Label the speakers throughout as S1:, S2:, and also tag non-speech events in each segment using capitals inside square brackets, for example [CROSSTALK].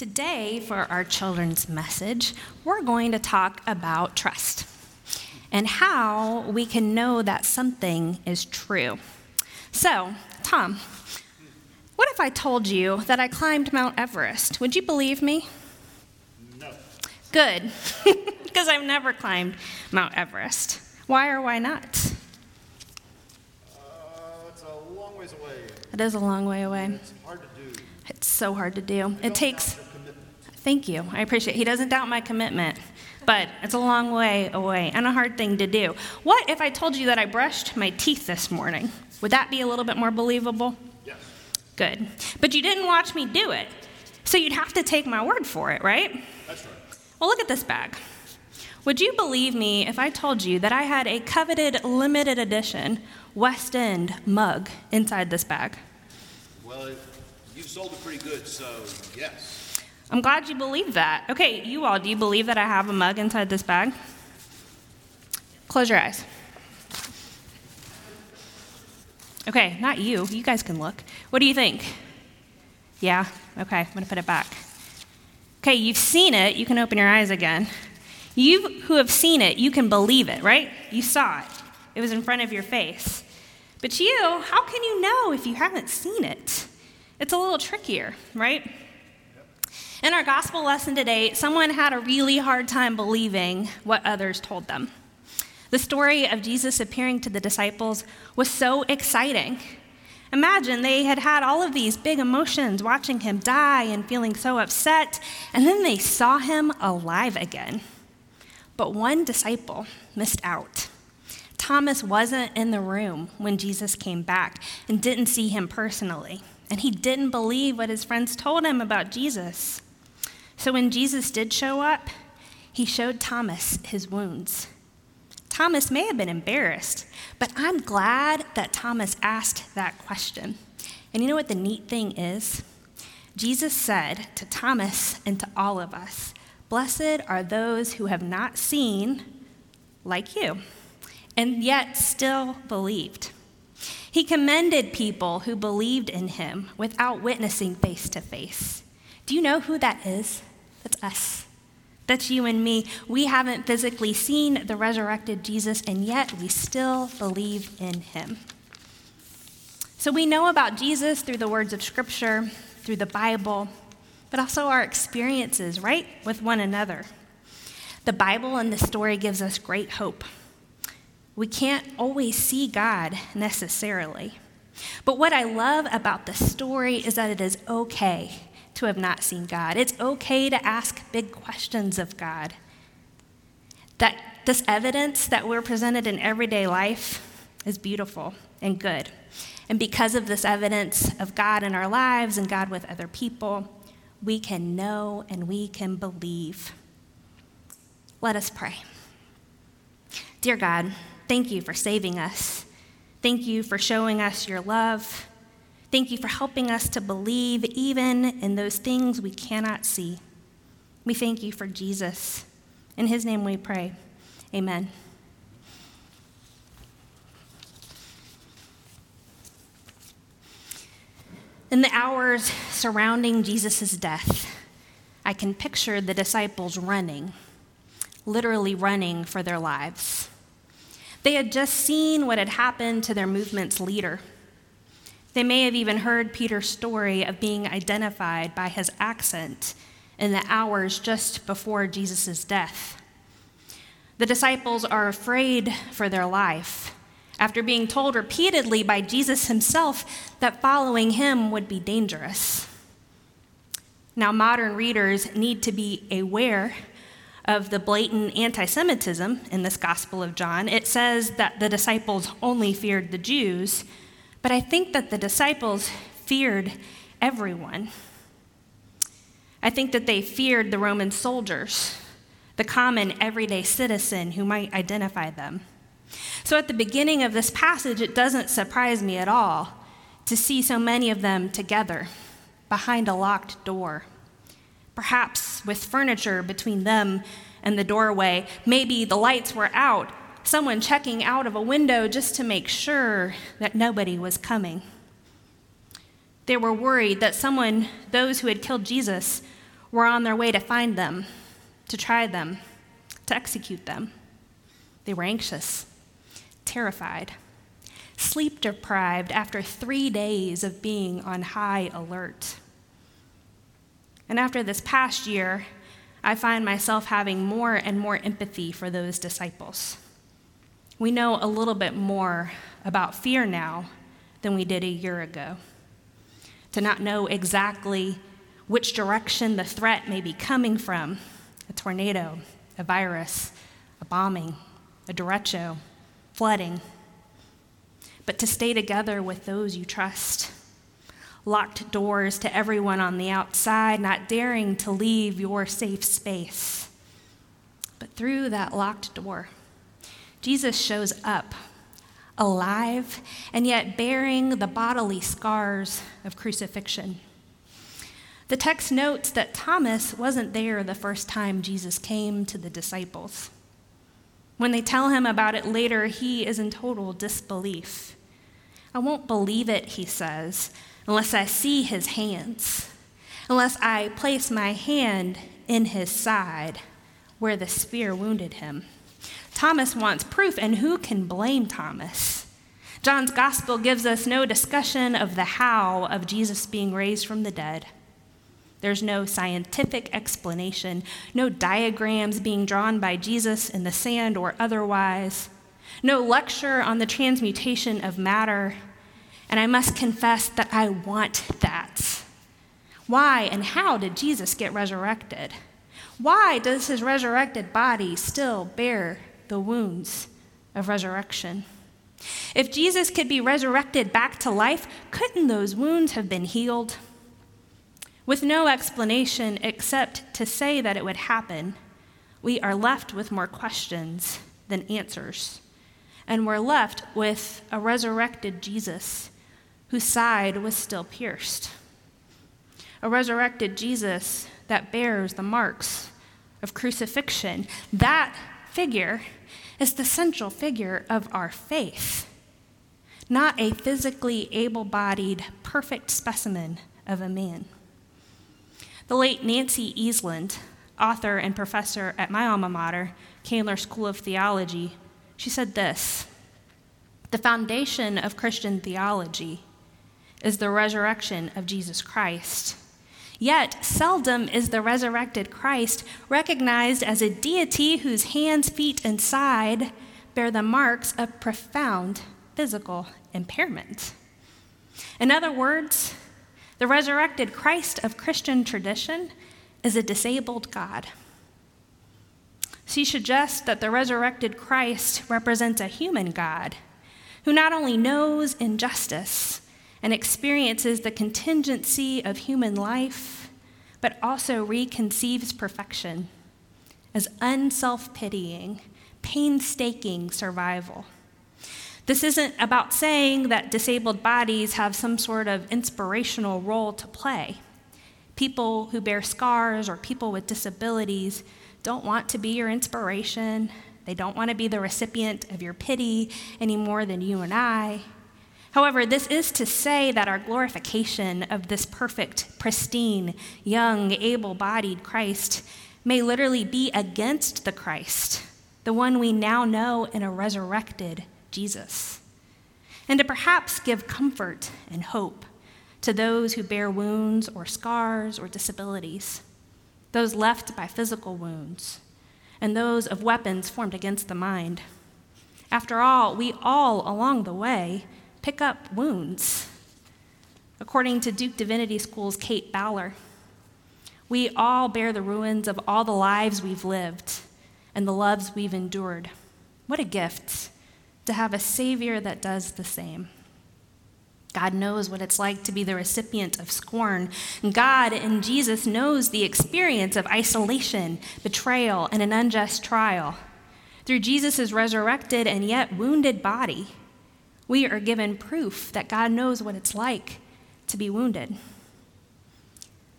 S1: Today, for our children's message, we're going to talk about trust and how we can know that something is true. So, Tom, what if I told you that I climbed Mount Everest? Would you believe me?
S2: No.
S1: Good, [LAUGHS] because I've never climbed Mount Everest. Why or why not?
S2: Uh, it's a long ways away.
S1: It is a long way away.
S2: It's hard to do.
S1: It's so hard to do. It takes.
S2: Doubt your commitment.
S1: Thank you. I appreciate it. He doesn't doubt my commitment, but it's a long way away and a hard thing to do. What if I told you that I brushed my teeth this morning? Would that be a little bit more believable?
S2: Yes.
S1: Good. But you didn't watch me do it. So you'd have to take my word for it, right?
S2: That's right.
S1: Well, look at this bag. Would you believe me if I told you that I had a coveted limited edition West End mug inside this bag?
S2: Well, you've sold it pretty good, so yes.
S1: I'm glad you believe that. Okay, you all, do you believe that I have a mug inside this bag? Close your eyes. Okay, not you. You guys can look. What do you think? Yeah? Okay, I'm going to put it back. Okay, you've seen it. You can open your eyes again. You who have seen it, you can believe it, right? You saw it, it was in front of your face. But you, how can you know if you haven't seen it? It's a little trickier, right? In our gospel lesson today, someone had a really hard time believing what others told them. The story of Jesus appearing to the disciples was so exciting. Imagine they had had all of these big emotions watching him die and feeling so upset, and then they saw him alive again. But one disciple missed out. Thomas wasn't in the room when Jesus came back and didn't see him personally, and he didn't believe what his friends told him about Jesus. So when Jesus did show up, he showed Thomas his wounds. Thomas may have been embarrassed, but I'm glad that Thomas asked that question. And you know what the neat thing is? Jesus said to Thomas and to all of us, Blessed are those who have not seen, like you, and yet still believed. He commended people who believed in him without witnessing face to face. Do you know who that is? That's us. That's you and me. We haven't physically seen the resurrected Jesus, and yet we still believe in him. So we know about Jesus through the words of Scripture, through the Bible, but also our experiences, right, with one another. The Bible and the story gives us great hope. We can't always see God necessarily. But what I love about the story is that it is okay to have not seen God. It's okay to ask big questions of God. That this evidence that we're presented in everyday life is beautiful and good. And because of this evidence of God in our lives and God with other people, we can know and we can believe. Let us pray. Dear God, thank you for saving us. Thank you for showing us your love. Thank you for helping us to believe even in those things we cannot see. We thank you for Jesus. In his name we pray. Amen. In the hours surrounding Jesus' death, I can picture the disciples running, literally running for their lives. They had just seen what had happened to their movement's leader. They may have even heard Peter's story of being identified by his accent in the hours just before Jesus' death. The disciples are afraid for their life after being told repeatedly by Jesus himself that following him would be dangerous. Now, modern readers need to be aware of the blatant anti Semitism in this Gospel of John. It says that the disciples only feared the Jews, but I think that the disciples feared everyone. I think that they feared the Roman soldiers, the common everyday citizen who might identify them. So at the beginning of this passage, it doesn't surprise me at all to see so many of them together behind a locked door, perhaps with furniture between them and the doorway. Maybe the lights were out, someone checking out of a window just to make sure that nobody was coming. They were worried that someone, those who had killed Jesus, were on their way to find them, to try them, to execute them. They were anxious, terrified, sleep deprived after three days of being on high alert. And after this past year, I find myself having more and more empathy for those disciples. We know a little bit more about fear now than we did a year ago. To not know exactly which direction the threat may be coming from a tornado, a virus, a bombing, a derecho, flooding. But to stay together with those you trust. Locked doors to everyone on the outside, not daring to leave your safe space. But through that locked door, Jesus shows up, alive, and yet bearing the bodily scars of crucifixion. The text notes that Thomas wasn't there the first time Jesus came to the disciples. When they tell him about it later, he is in total disbelief. I won't believe it, he says, unless I see his hands, unless I place my hand in his side where the spear wounded him. Thomas wants proof, and who can blame Thomas? John's gospel gives us no discussion of the how of Jesus being raised from the dead. There's no scientific explanation, no diagrams being drawn by Jesus in the sand or otherwise, no lecture on the transmutation of matter. And I must confess that I want that. Why and how did Jesus get resurrected? Why does his resurrected body still bear the wounds of resurrection. If Jesus could be resurrected back to life, couldn't those wounds have been healed? With no explanation except to say that it would happen, we are left with more questions than answers. And we're left with a resurrected Jesus whose side was still pierced. A resurrected Jesus that bears the marks of crucifixion. That figure is the central figure of our faith, not a physically able bodied, perfect specimen of a man. The late Nancy Eiesland, author and professor at my alma mater, Candler School of Theology, she said this The foundation of Christian theology is the resurrection of Jesus Christ Yet, seldom is the resurrected Christ recognized as a deity whose hands, feet, and side bear the marks of profound physical impairment. In other words, the resurrected Christ of Christian tradition is a disabled God. She suggests that the resurrected Christ represents a human God who not only knows injustice, and experiences the contingency of human life, but also reconceives perfection as unself pitying, painstaking survival. This isn't about saying that disabled bodies have some sort of inspirational role to play. People who bear scars or people with disabilities don't want to be your inspiration. They don't want to be the recipient of your pity any more than you and I. However, this is to say that our glorification of this perfect, pristine, young, able bodied Christ may literally be against the Christ, the one we now know in a resurrected Jesus, and to perhaps give comfort and hope to those who bear wounds or scars or disabilities, those left by physical wounds, and those of weapons formed against the mind. After all, we all along the way pick up wounds. According to Duke Divinity School's Kate Bowler, we all bear the ruins of all the lives we've lived and the loves we've endured. What a gift to have a Savior that does the same. God knows what it's like to be the recipient of scorn. God in Jesus knows the experience of isolation, betrayal, and an unjust trial. Through Jesus' resurrected and yet wounded body, we are given proof that God knows what it's like to be wounded.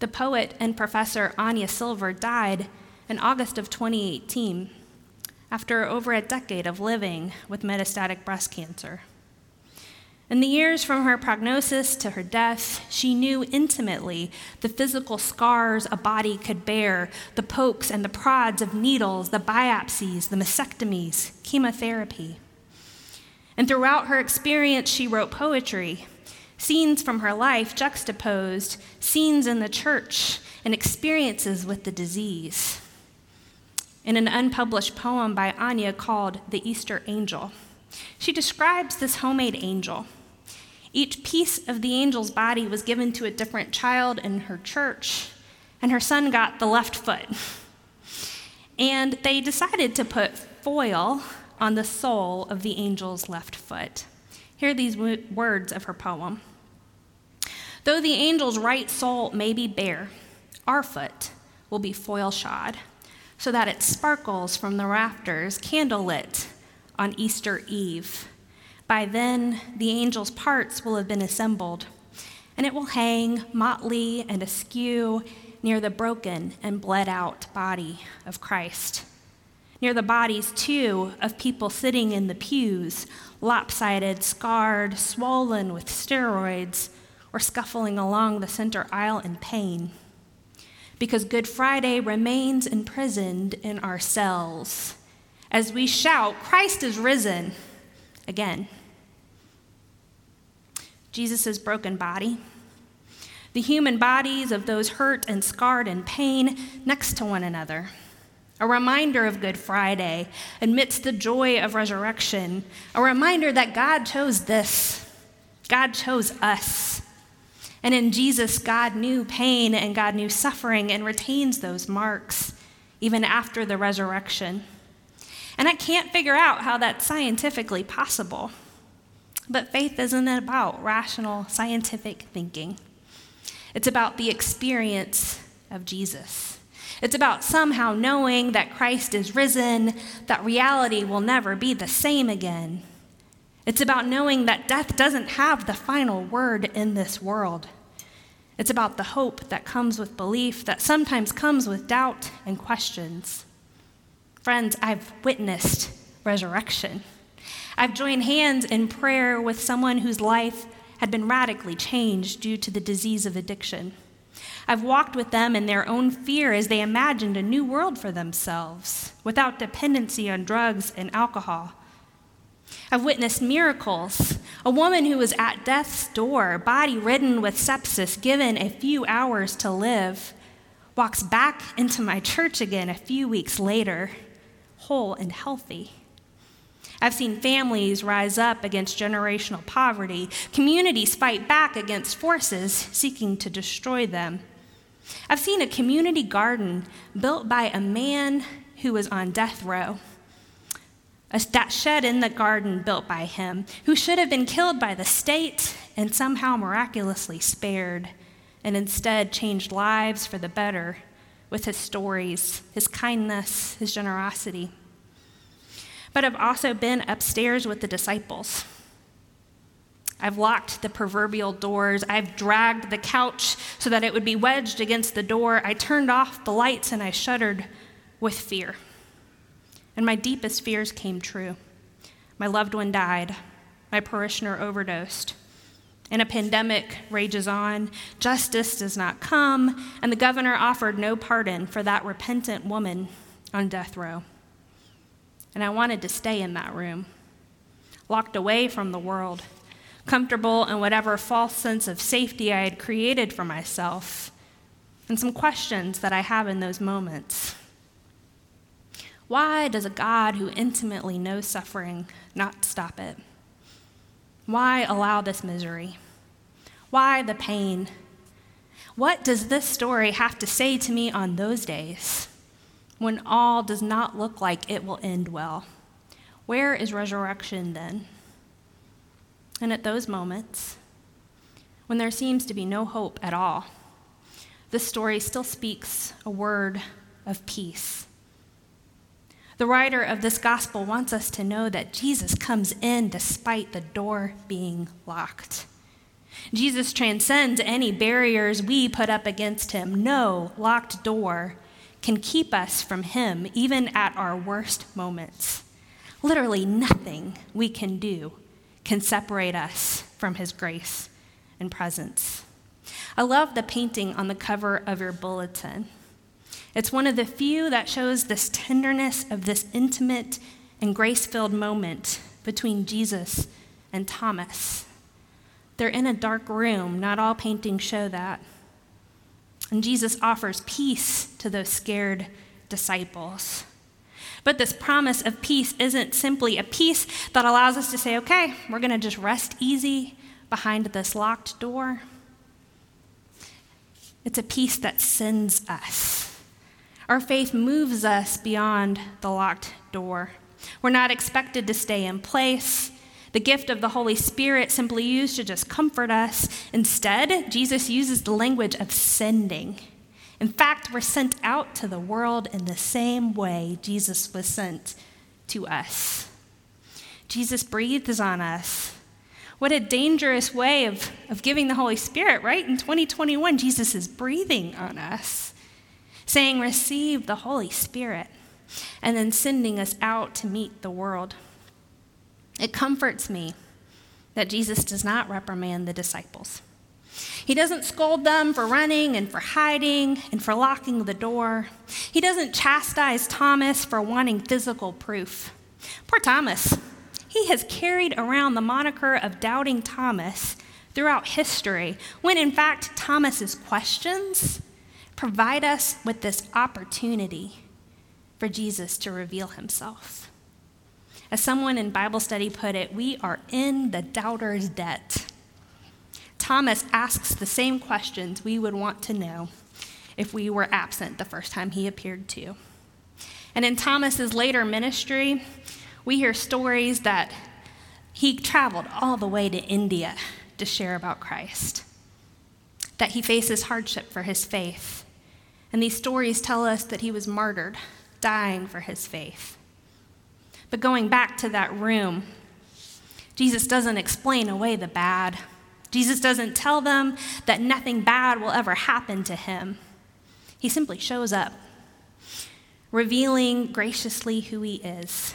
S1: The poet and professor Anya Silver died in August of 2018 after over a decade of living with metastatic breast cancer. In the years from her prognosis to her death, she knew intimately the physical scars a body could bear, the pokes and the prods of needles, the biopsies, the mastectomies, chemotherapy. And throughout her experience, she wrote poetry, scenes from her life juxtaposed, scenes in the church, and experiences with the disease. In an unpublished poem by Anya called The Easter Angel, she describes this homemade angel. Each piece of the angel's body was given to a different child in her church, and her son got the left foot. And they decided to put foil on the sole of the angel's left foot. Hear these w- words of her poem. Though the angel's right sole may be bare, our foot will be foil shod, so that it sparkles from the rafters, candlelit on Easter Eve. By then, the angel's parts will have been assembled, and it will hang motley and askew near the broken and bled out body of Christ. Near the bodies, too, of people sitting in the pews, lopsided, scarred, swollen with steroids, or scuffling along the center aisle in pain. Because Good Friday remains imprisoned in our cells as we shout, Christ is risen again. Jesus' broken body, the human bodies of those hurt and scarred in pain next to one another. A reminder of Good Friday amidst the joy of resurrection. A reminder that God chose this. God chose us. And in Jesus, God knew pain and God knew suffering and retains those marks even after the resurrection. And I can't figure out how that's scientifically possible. But faith isn't about rational scientific thinking, it's about the experience of Jesus. It's about somehow knowing that Christ is risen, that reality will never be the same again. It's about knowing that death doesn't have the final word in this world. It's about the hope that comes with belief, that sometimes comes with doubt and questions. Friends, I've witnessed resurrection. I've joined hands in prayer with someone whose life had been radically changed due to the disease of addiction. I've walked with them in their own fear as they imagined a new world for themselves without dependency on drugs and alcohol. I've witnessed miracles. A woman who was at death's door, body ridden with sepsis, given a few hours to live, walks back into my church again a few weeks later whole and healthy. I've seen families rise up against generational poverty, communities fight back against forces seeking to destroy them. I've seen a community garden built by a man who was on death row. A, that shed in the garden built by him, who should have been killed by the state and somehow miraculously spared, and instead changed lives for the better with his stories, his kindness, his generosity. But I've also been upstairs with the disciples. I've locked the proverbial doors. I've dragged the couch so that it would be wedged against the door. I turned off the lights and I shuddered with fear. And my deepest fears came true. My loved one died. My parishioner overdosed and a pandemic rages on. Justice does not come, and the governor offered no pardon for that repentant woman on death row. And I wanted to stay in that room, locked away from the world, comfortable in whatever false sense of safety I had created for myself, and some questions that I have in those moments. Why does a God who intimately knows suffering not stop it? Why allow this misery? Why the pain? What does this story have to say to me on those days when all does not look like it will end well? Where is resurrection then? And at those moments, when there seems to be no hope at all, this story still speaks a word of peace the writer of this gospel wants us to know that Jesus comes in despite the door being locked. Jesus transcends any barriers we put up against him. No locked door can keep us from him, even at our worst moments. Literally, nothing we can do can separate us from his grace and presence. I love the painting on the cover of your bulletin. It's one of the few that shows this tenderness of this intimate and grace filled moment between Jesus and Thomas. They're in a dark room. Not all paintings show that. And Jesus offers peace to those scared disciples. But this promise of peace isn't simply a peace that allows us to say, okay, we're going to just rest easy behind this locked door. It's a peace that sends us. Our faith moves us beyond the locked door. We're not expected to stay in place. The gift of the Holy Spirit simply used to just comfort us. Instead, Jesus uses the language of sending. In fact, we're sent out to the world in the same way Jesus was sent to us. Jesus breathes on us. What a dangerous way of, of giving the Holy Spirit, right? In 2021, Jesus is breathing on us, saying, Receive the Holy Spirit, and then sending us out to meet the world. It comforts me that Jesus does not reprimand the disciples. He doesn't scold them for running and for hiding and for locking the door. He doesn't chastise Thomas for wanting physical proof. Poor Thomas. He has carried around the moniker of Doubting Thomas throughout history, when in fact, Thomas's questions provide us with this opportunity for Jesus to reveal himself. As someone in Bible study put it, we are in the doubter's debt. Thomas asks the same questions we would want to know if we were absent the first time he appeared to. And in Thomas's later ministry, we hear stories that he traveled all the way to India to share about Christ, that he faces hardship for his faith. And these stories tell us that he was martyred, dying for his faith. But going back to that room, Jesus doesn't explain away the bad. Jesus doesn't tell them that nothing bad will ever happen to him. He simply shows up, revealing graciously who he is.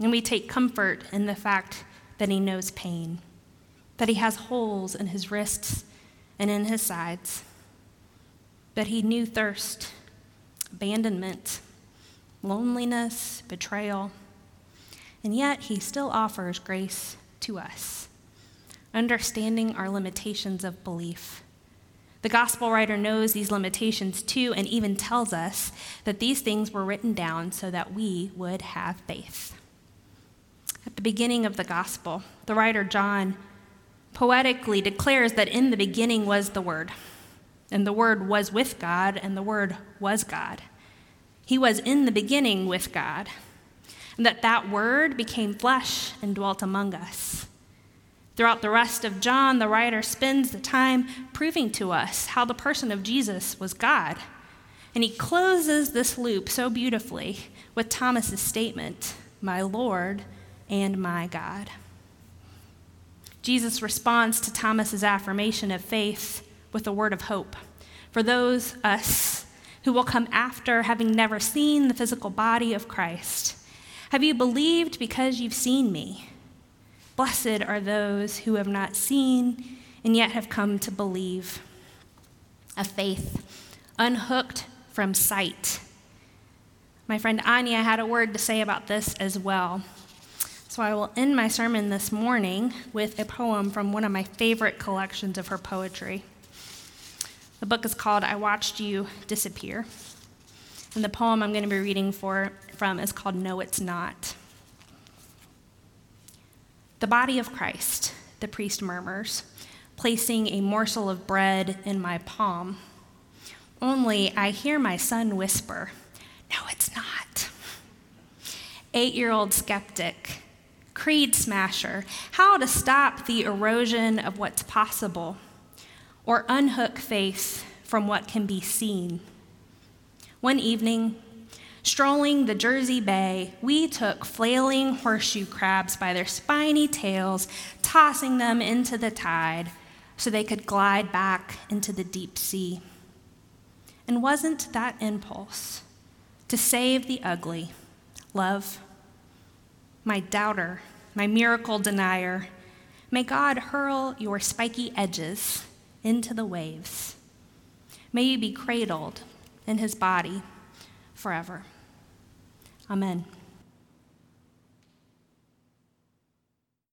S1: And we take comfort in the fact that he knows pain, that he has holes in his wrists and in his sides, that he knew thirst, abandonment, loneliness, betrayal and yet, he still offers grace to us, understanding our limitations of belief. The gospel writer knows these limitations too, and even tells us that these things were written down so that we would have faith. At the beginning of the gospel, the writer John poetically declares that in the beginning was the Word, and the Word was with God, and the Word was God. He was in the beginning with God and that that word became flesh and dwelt among us. Throughout the rest of John, the writer spends the time proving to us how the person of Jesus was God. And he closes this loop so beautifully with Thomas's statement, "My Lord and my God." Jesus responds to Thomas's affirmation of faith with a word of hope for those us who will come after having never seen the physical body of Christ have you believed because you've seen me? Blessed are those who have not seen and yet have come to believe. A faith unhooked from sight. My friend Anya had a word to say about this as well. So I will end my sermon this morning with a poem from one of my favorite collections of her poetry. The book is called I Watched You Disappear. And the poem I'm going to be reading for, from is called No It's Not. The body of Christ, the priest murmurs, placing a morsel of bread in my palm. Only I hear my son whisper, No, it's not. Eight year old skeptic, creed smasher, how to stop the erosion of what's possible, or unhook faith from what can be seen. One evening, strolling the Jersey Bay, we took flailing horseshoe crabs by their spiny tails, tossing them into the tide so they could glide back into the deep sea. And wasn't that impulse to save the ugly love? My doubter, my miracle denier, May God hurl your spiky edges into the waves. May you be cradled in his body forever. Amen.